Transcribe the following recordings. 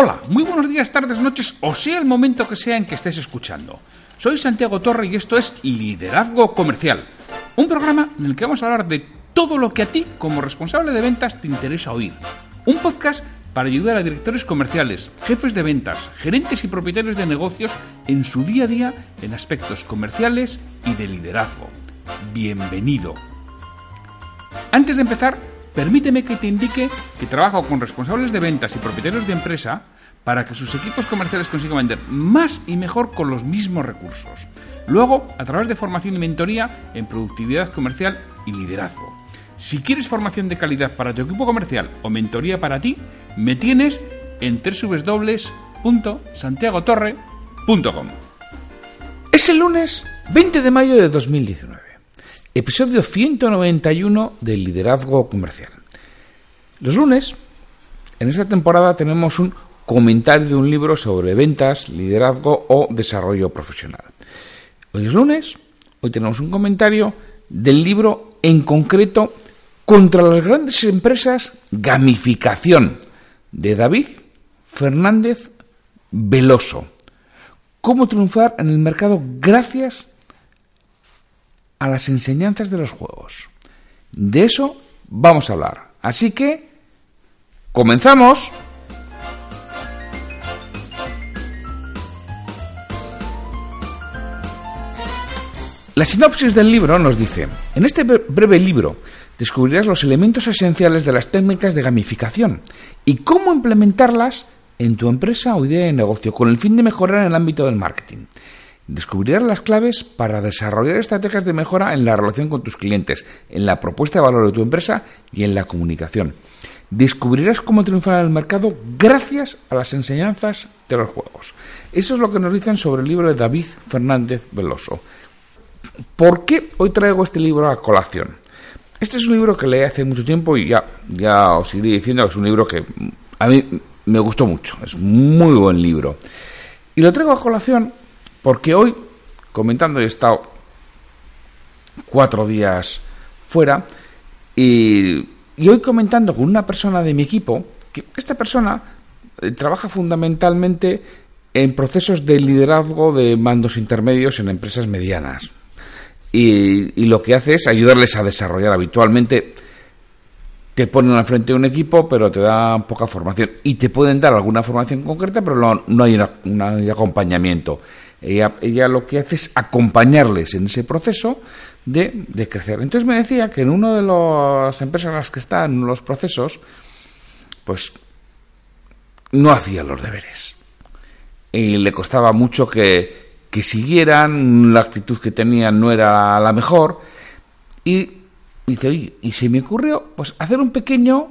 Hola, muy buenos días, tardes, noches, o sea el momento que sea en que estés escuchando. Soy Santiago Torre y esto es Liderazgo Comercial, un programa en el que vamos a hablar de todo lo que a ti, como responsable de ventas, te interesa oír. Un podcast para ayudar a directores comerciales, jefes de ventas, gerentes y propietarios de negocios en su día a día en aspectos comerciales y de liderazgo. Bienvenido. Antes de empezar, permíteme que te indique que trabajo con responsables de ventas y propietarios de empresa para que sus equipos comerciales consigan vender más y mejor con los mismos recursos. Luego, a través de formación y mentoría en productividad comercial y liderazgo. Si quieres formación de calidad para tu equipo comercial o mentoría para ti, me tienes en www.santiagotorre.com. Es el lunes 20 de mayo de 2019 episodio 191 del liderazgo comercial. Los lunes, en esta temporada, tenemos un comentario de un libro sobre ventas, liderazgo o desarrollo profesional. Hoy es lunes, hoy tenemos un comentario del libro en concreto contra las grandes empresas gamificación de David Fernández Veloso. Cómo triunfar en el mercado gracias a las enseñanzas de los juegos. De eso vamos a hablar. Así que, comenzamos. La sinopsis del libro nos dice, en este breve libro descubrirás los elementos esenciales de las técnicas de gamificación y cómo implementarlas en tu empresa o idea de negocio con el fin de mejorar en el ámbito del marketing. Descubrirás las claves para desarrollar estrategias de mejora en la relación con tus clientes, en la propuesta de valor de tu empresa y en la comunicación. Descubrirás cómo triunfar en el mercado gracias a las enseñanzas de los juegos. Eso es lo que nos dicen sobre el libro de David Fernández Veloso. ¿Por qué hoy traigo este libro a colación? Este es un libro que leí hace mucho tiempo y ya, ya os iré diciendo que es un libro que a mí me gustó mucho. Es muy buen libro. Y lo traigo a colación porque hoy, comentando, he estado cuatro días fuera y, hoy comentando con una persona de mi equipo, que esta persona eh, trabaja fundamentalmente en procesos de liderazgo de mandos intermedios en empresas medianas. Y, lo que hace es ayudarles a desarrollar habitualmente. Te ponen al frente de un equipo, pero te dan poca formación. Y te pueden dar alguna formación concreta, pero no, no hay un acompañamiento. Ella, lo que hace es acompañarles en ese proceso de, crecer. Entonces me decía que en una de las empresas en las que está, en los procesos, pues no hacía los deberes. Y le costaba mucho que, que siguieran, la actitud que tenían no era la mejor. Y dice, y se me ocurrió pues hacer un pequeño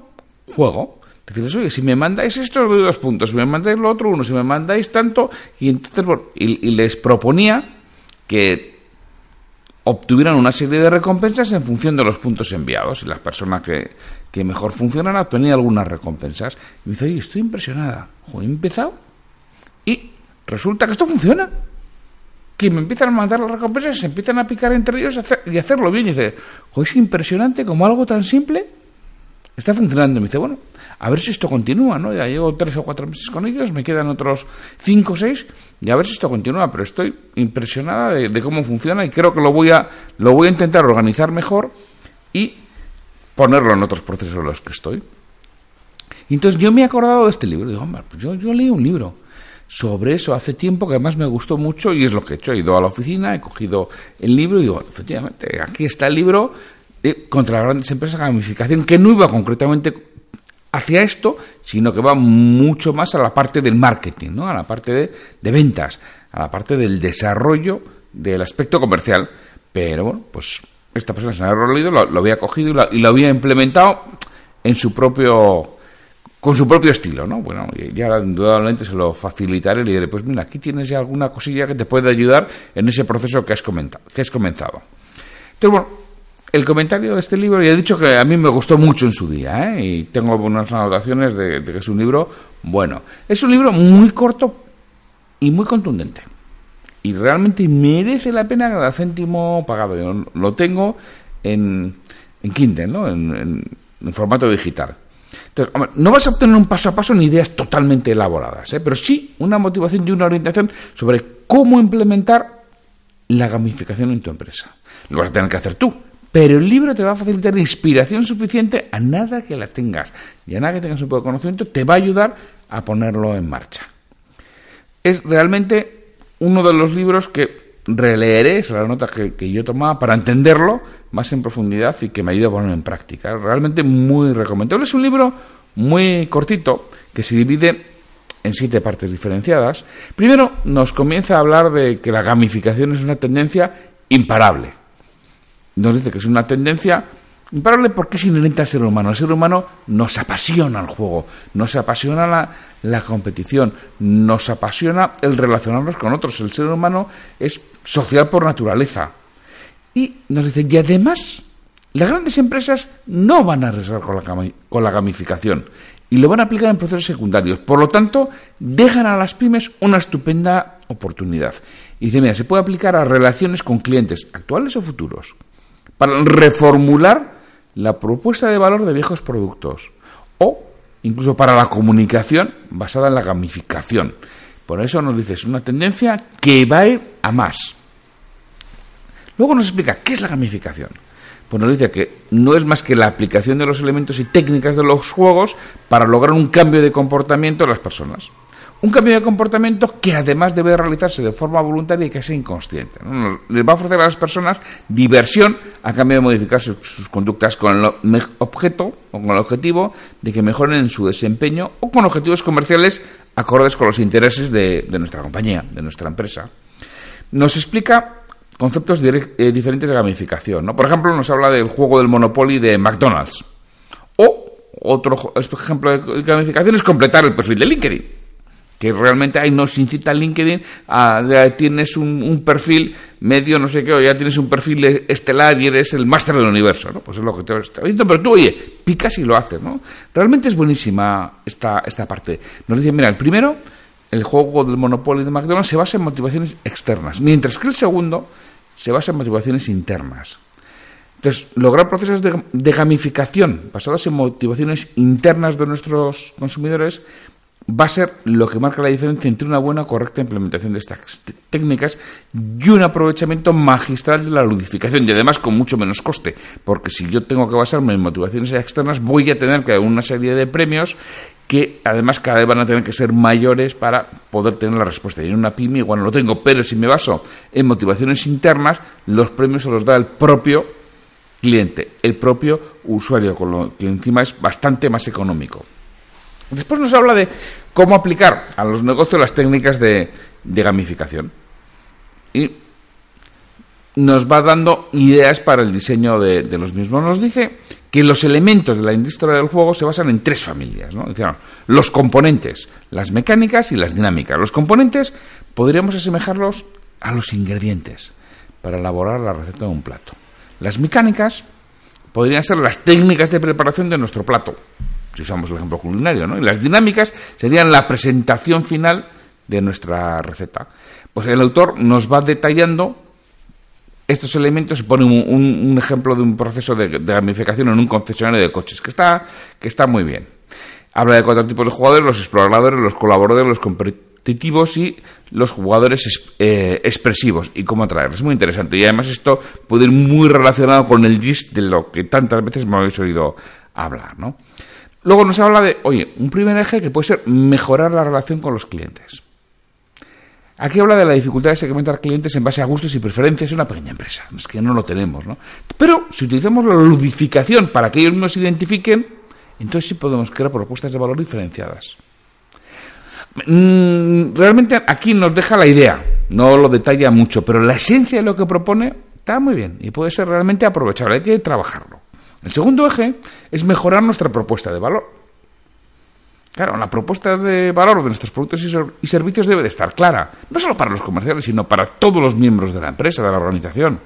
juego Decirles, oye, si me mandáis esto, os doy dos puntos, si me mandáis lo otro, uno, si me mandáis tanto, y entonces, y, les proponía que obtuvieran una serie de recompensas en función de los puntos enviados, y las personas que, que mejor funcionan obtenían algunas recompensas. Y me dice, oye, estoy impresionada. he empezado y resulta que esto funciona. Que me empiezan a mandar las recompensas, se empiezan a picar entre ellos y hacerlo bien. Y dice, es impresionante como algo tan simple está funcionando. Y me dice, bueno, a ver si esto continúa, ¿no? Ya llevo tres o cuatro meses con ellos, me quedan otros cinco o seis, y a ver si esto continúa, pero estoy impresionada de, cómo funciona y creo que lo voy a, lo voy a intentar organizar mejor y ponerlo en otros procesos en los que estoy. Y entonces yo me he acordado de este libro, digo, hombre, pues yo, yo leí un libro sobre eso hace tiempo que además me gustó mucho y es lo que he hecho. He ido a la oficina, he cogido el libro y digo, efectivamente, aquí está el libro eh, contra las grandes empresas de gamificación, que no iba concretamente hacia esto, sino que va mucho más a la parte del marketing, ¿no? a la parte de, ventas, a la parte del desarrollo del aspecto comercial. Pero bueno, pues esta persona se había leído, lo, había cogido y lo, había implementado en su propio con su propio estilo, ¿no? Bueno, ya indudablemente se lo facilitaré y le diré, pues mira, aquí tienes ya alguna cosilla que te puede ayudar en ese proceso que has, comentado, que has comenzado. Entonces, bueno, el comentario de este libro, ya he dicho que a mí me gustó mucho en su día, ¿eh? y tengo unas anotaciones de, que es un libro bueno. Es un libro muy corto y muy contundente y realmente merece la pena cada céntimo pagado. Yo lo tengo en, en Kindle, ¿no? En, formato digital. Entonces, no vas a obtener un paso a paso ni ideas totalmente elaboradas, ¿eh? pero sí una motivación y una orientación sobre cómo implementar la gamificación en tu empresa. Lo vas a tener que hacer tú, pero el libro te va a facilitar inspiración suficiente a nada que la tengas y a nada que tengas un poco de conocimiento, te va a ayudar a ponerlo en marcha. Es realmente uno de los libros que releeré, es la nota que, yo tomaba para entenderlo más en profundidad y que me ayude a ponerlo en práctica. Realmente muy recomendable. Es un libro muy cortito que se divide en siete partes diferenciadas. Primero nos comienza a hablar de que la gamificación es una tendencia imparable. Nos dice que es una tendencia Imparable porque es inherente al ser humano. El ser humano nos apasiona el juego, nos apasiona la, competición, nos apasiona el relacionarnos con otros. El ser humano es social por naturaleza. Y nos dice, y además, las grandes empresas no van a arriesgar con la, con la gamificación y lo van a aplicar en procesos secundarios. Por lo tanto, dejan a las pymes una estupenda oportunidad. Y dice, mira, se puede aplicar a relaciones con clientes actuales o futuros para reformular la propuesta de valor de viejos productos o incluso para la comunicación basada en la gamificación. Por eso nos dice, es una tendencia que va a ir a más. Luego nos explica qué es la gamificación. Pues nos dice que no es más que la aplicación de los elementos y técnicas de los juegos para lograr un cambio de comportamiento de las personas. Un cambio de comportamiento que además debe realizarse de forma voluntaria y sea inconsciente. Les va a ofrecer a las personas diversión a cambio de modificar sus, conductas con el objeto o con el objetivo de que mejoren en su desempeño o con objetivos comerciales acordes con los intereses de, nuestra compañía, de nuestra empresa. Nos explica conceptos eh, diferentes de gamificación. ¿no? Por ejemplo, nos habla del juego del Monopoly de McDonald's. O otro ejemplo de gamificación es completar el perfil de LinkedIn que realmente ahí nos incita LinkedIn a tienes un, perfil medio no sé qué o ya tienes un perfil estelar y eres el máster del universo no pues es lo que te está viendo pero tú oye picas y lo haces no realmente es buenísima esta esta parte. Nos dice mira el primero el juego del monopolio de McDonald's se basa en motivaciones externas mientras que el segundo se basa en motivaciones internas. Entonces, lograr procesos de, gamificación basados en motivaciones internas de nuestros consumidores va a ser lo que marca la diferencia entre una buena correcta implementación de estas técnicas y un aprovechamiento magistral de la ludificación y además con mucho menos coste, porque si yo tengo que basarme en motivaciones externas voy a tener que dar una serie de premios que además cada vez van a tener que ser mayores para poder tener la respuesta. Y en una pyme igual no lo tengo, pero si me baso en motivaciones internas, los premios se los da el propio cliente, el propio usuario, con lo que encima es bastante más económico. Después nos habla de cómo aplicar a los negocios las técnicas de, gamificación. Y nos va dando ideas para el diseño de, los mismos. Nos dice que los elementos de la industria del juego se basan en tres familias. ¿no? los componentes, las mecánicas y las dinámicas. Los componentes podríamos asemejarlos a los ingredientes para elaborar la receta de un plato. Las mecánicas podrían ser las técnicas de preparación de nuestro plato si usamos el ejemplo culinario, ¿no? Y las dinámicas serían la presentación final de nuestra receta. Pues el autor nos va detallando estos elementos pone un, ejemplo de un proceso de, gamificación en un concesionario de coches, que está, que está muy bien. Habla de cuatro tipos de jugadores, los exploradores, los colaboradores, los competitivos y los jugadores eh, expresivos y cómo atraerlos. Es muy interesante. Y además esto puede ir muy relacionado con el gist de lo que tantas veces me habéis oído hablar, ¿no? Luego nos habla de, oye, un primer eje que puede ser mejorar la relación con los clientes. Aquí habla de la dificultad de segmentar clientes en base a gustos y preferencias en una pequeña empresa. Es que no lo tenemos, ¿no? Pero si utilizamos la ludificación para que ellos nos identifiquen, entonces sí podemos crear propuestas de valor diferenciadas. Mm, realmente aquí nos deja la idea, no lo detalla mucho, pero la esencia de lo que propone está muy bien y puede ser realmente aprovechable, hay que trabajarlo. El segundo eje es mejorar nuestra propuesta de valor. Claro, la propuesta de valor de nuestros productos y servicios debe de estar clara, no solo para los comerciales, sino para todos los miembros de la empresa, de la organización.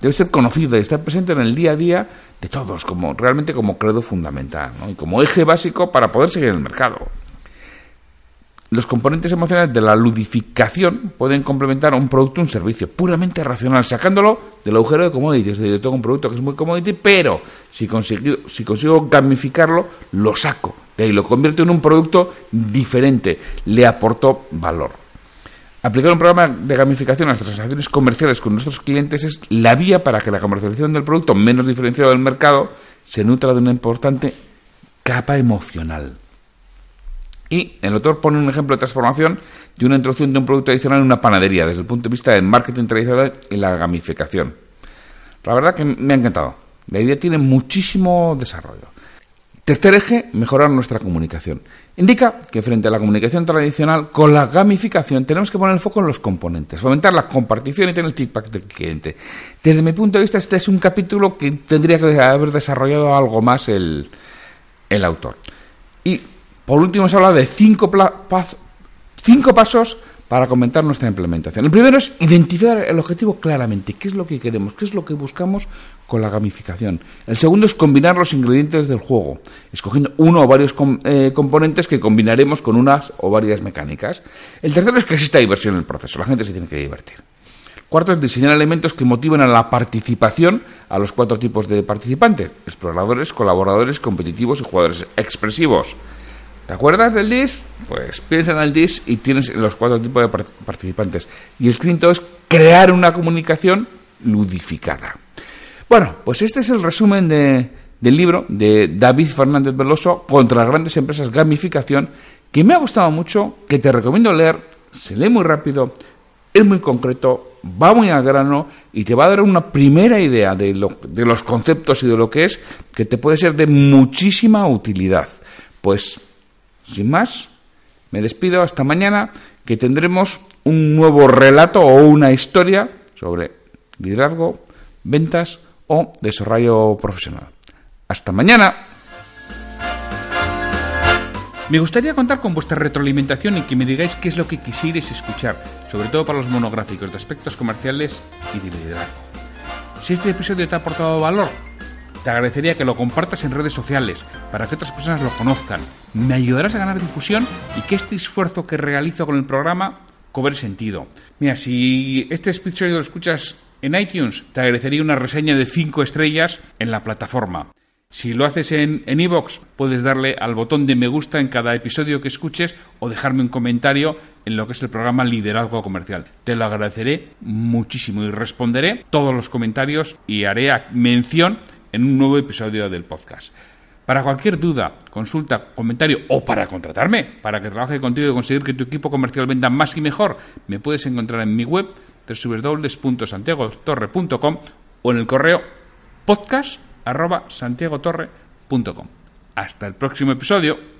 Debe ser conocida y estar presente en el día a día de todos, como realmente como credo fundamental y como eje básico para poder seguir en el mercado los componentes emocionales de la ludificación pueden complementar a un producto o un servicio puramente racional, sacándolo del agujero de commodities. Yo tengo un producto que es muy commodity, pero si consigo, si consigo gamificarlo, lo saco y lo convierto en un producto diferente, le aporto valor. Aplicar un programa de gamificación a las transacciones comerciales con nuestros clientes es la vía para que la comercialización del producto menos diferenciado del mercado se nutra de una importante capa emocional. Y el autor pone un ejemplo de transformación de una introducción de un producto adicional en una panadería, desde el punto de vista del marketing tradicional y la gamificación. La verdad que me ha encantado. La idea tiene muchísimo desarrollo. Tercer eje, mejorar nuestra comunicación. Indica que frente a la comunicación tradicional, con la gamificación tenemos que poner el foco en los componentes, fomentar la compartición y tener el feedback del cliente. Desde mi punto de vista, este es un capítulo que tendría que haber desarrollado algo más el, el autor. Y por último, se habla de cinco, cinco pasos para comentar nuestra implementación. El primero es identificar el objetivo claramente, qué es lo que queremos, qué es lo que buscamos con la gamificación. El segundo es combinar los ingredientes del juego, escogiendo uno o varios eh, componentes que combinaremos con unas o varias mecánicas. El tercero es que exista diversión en el proceso, la gente se tiene que divertir. Cuarto es diseñar elementos que motiven a la participación a los cuatro tipos de participantes, exploradores, colaboradores, competitivos y jugadores expresivos. ¿Te acuerdas del DIS? Pues piensa en el DIS y tienes los cuatro tipos de participantes. Y el quinto es crear una comunicación ludificada. Bueno, pues este es el resumen del libro de David Fernández Veloso contra las grandes empresas gamificación, que me ha gustado mucho, que te recomiendo leer, se lee muy rápido, es muy concreto, va muy al grano y te va a dar una primera idea de, de los conceptos y de lo que es, que te puede ser de muchísima utilidad. Pues sin más, me despido hasta mañana, que tendremos un nuevo relato o una historia sobre liderazgo, ventas o desarrollo profesional. Hasta mañana. Me gustaría contar con vuestra retroalimentación y que me digáis qué es lo que quisierais escuchar, sobre todo para los monográficos de aspectos comerciales y de liderazgo. Si este episodio te ha aportado valor, te agradecería que lo compartas en redes sociales para que otras personas lo conozcan. Me ayudarás a ganar difusión y que este esfuerzo que realizo con el programa cobre sentido. Mira, si este episodio lo escuchas en iTunes, te agradecería una reseña de 5 estrellas en la plataforma. Si lo haces en iVoox, puedes darle al botón de me gusta en cada episodio que escuches o dejarme un comentario en lo que es el programa Liderazgo Comercial. Te lo agradeceré muchísimo y responderé todos los comentarios y haré mención en un nuevo episodio del podcast. Para cualquier duda, consulta, comentario o para contratarme, para que trabaje contigo y conseguir que tu equipo comercial venda más y mejor, me puedes encontrar en mi web www.santiagotorre.com o en el correo podcast.santiagotorre.com. Hasta el próximo episodio.